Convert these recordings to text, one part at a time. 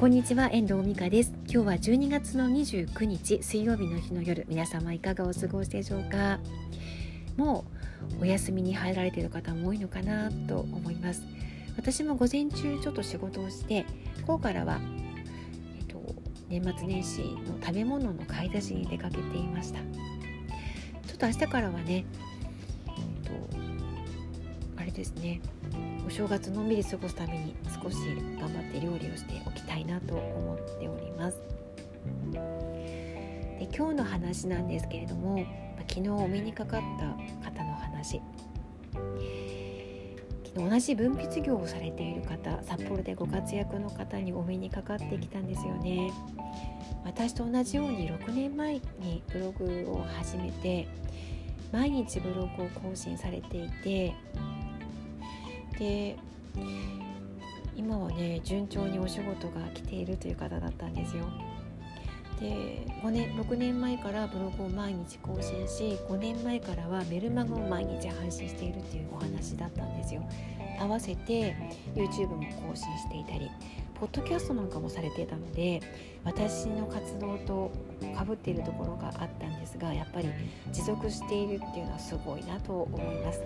こんにちは遠藤美香です。今日は12月の29日水曜日の日の夜。皆様いかがお過ごしでしょうか？もうお休みに入られている方も多いのかなと思います。私も午前中ちょっと仕事をして午後からは、えっと、年末年始の食べ物の買い出しに出かけていました。ちょっと明日からはね、ですね。お正月のんびり過ごすために少し頑張って料理をしておきたいなと思っております。で今日の話なんですけれども昨日お目にかかった方の話。昨日同じ分泌業をされている方札幌でご活躍の方にお目にかかってきたんですよね。私と同じように6年前にブログを始めて毎日ブログを更新されていてで今はね順調にお仕事が来ているという方だったんですよ。で5年6年前からブログを毎日更新し5年前からはメルマガを毎日配信しているっていうお話だったんですよ。合わせて YouTube も更新していたりポッドキャストなんかもされていたので私の活動とかぶっているところがあったんですがやっぱり持続しているっていうのはすごいなと思います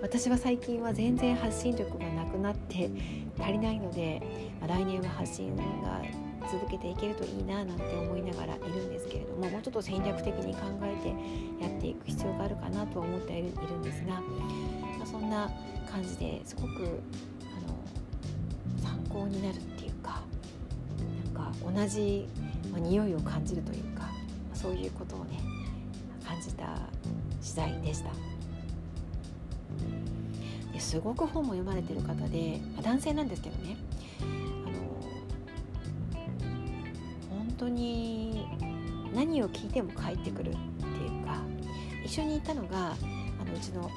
私は最近は全然発信力がなくなって足りないので、ま来年は発信が続けていけるといいななんて思いながらいるんですけれどももうちょっと戦略的に考えてやっていく必要があるかなと思っているんですが、まあ、そんな感じですごくあの参考になるっていうかなんか同じ、まあ、匂いを感じるというかそういうことをね感じた次第でした。すごく本も読まれてる方で、男性なんですけどね当に何を聞いても返ってくるっていうか一緒にいたのがあのうちの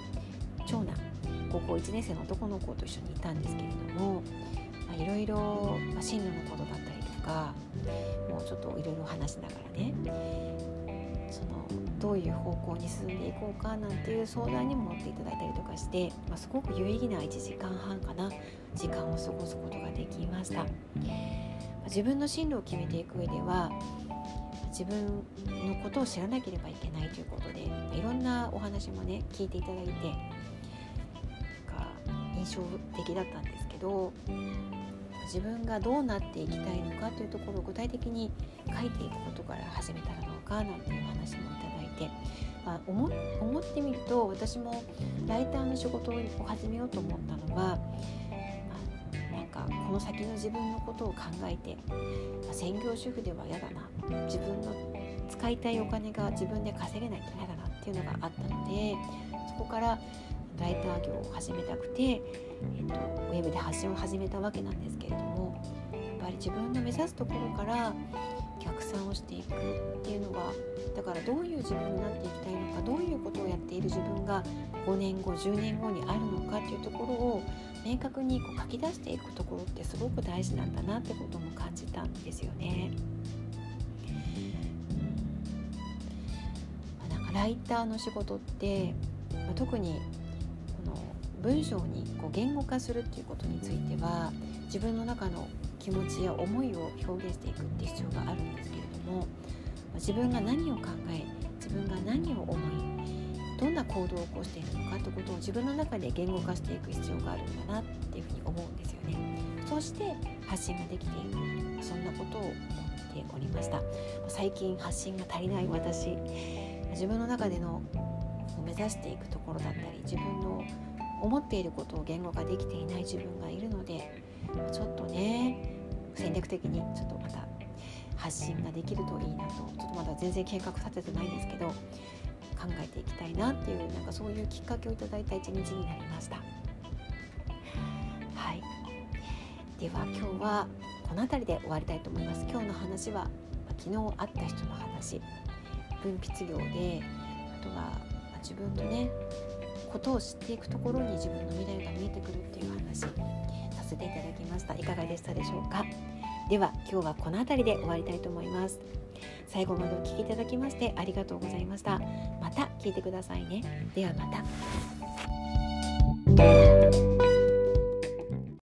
長男高校1年生の男の子と一緒にいたんですけれどもいろいろ進路のことだったりとかもうちょっといろいろ話しながらねそのどういう方向に進んでいこうかなんていう相談にも乗っていただいたりとかして、まあ、すごく有意義な1時間半かな時間を過ごすことができました、自分の進路を決めていく上では自分のことを知らなければいけないということでいろんなお話もね聞いていただいてなん印象的だったんですけど自分がどうなっていきたいのかというところを具体的に書いていくことから始めたらどうかなんていう話もいただいて、まあ、思思ってみると私もライターの仕事を始めようと思ったのは、かこの先の自分のことを考えて、専業主婦では嫌だな。自分の使いたいお金が自分で稼げないと嫌だなっていうのがあったのでそこからライター業を始めたくて、えっと、ウェブで発信を始めたわけなんですけれどもやっぱり自分の目指すところから逆算をしていくっていうのがだからどういう自分になっていきたいのかどういうことをやっている自分が5年後10年後にあるのかっていうところを明確にこう書き出していくところってすごく大事なんだなってことも感じたんですよね。ライターの仕事って、まあ、特に文章にこう言語化するっていうことについては自分の中の気持ちや思いを表現していくって必要があるんですけれども自分が何を考え自分が何を思いどんな行動を起こしているのかということを自分の中で言語化していく必要があるんだなっていうふうに思うんですよね。そして発信ができていく。そんなことを思っておりました。最近発信が足りない私。自分の中での目指していくところだったり自分の思っていることを言語化できていない自分がいるのでちょっとね戦略的にちょっとまた発信ができるといいなとちょっとまだ全然計画立ててないんですけど考えていきたいなっていうなんかそういうきっかけをいただいた一日になりました。はいでは今日はこの辺りで終わりたいと思います。今日の話は昨日会った人の話分泌業であとは自分とねことを知っていくところに自分の未来が見えてくるっていう話させていただきました。いかがでしたでしょうか？では今日はこの辺りで終わりたいと思います。最後までお聴きいただきましてありがとうございました。また聞いてくださいね。ではまた。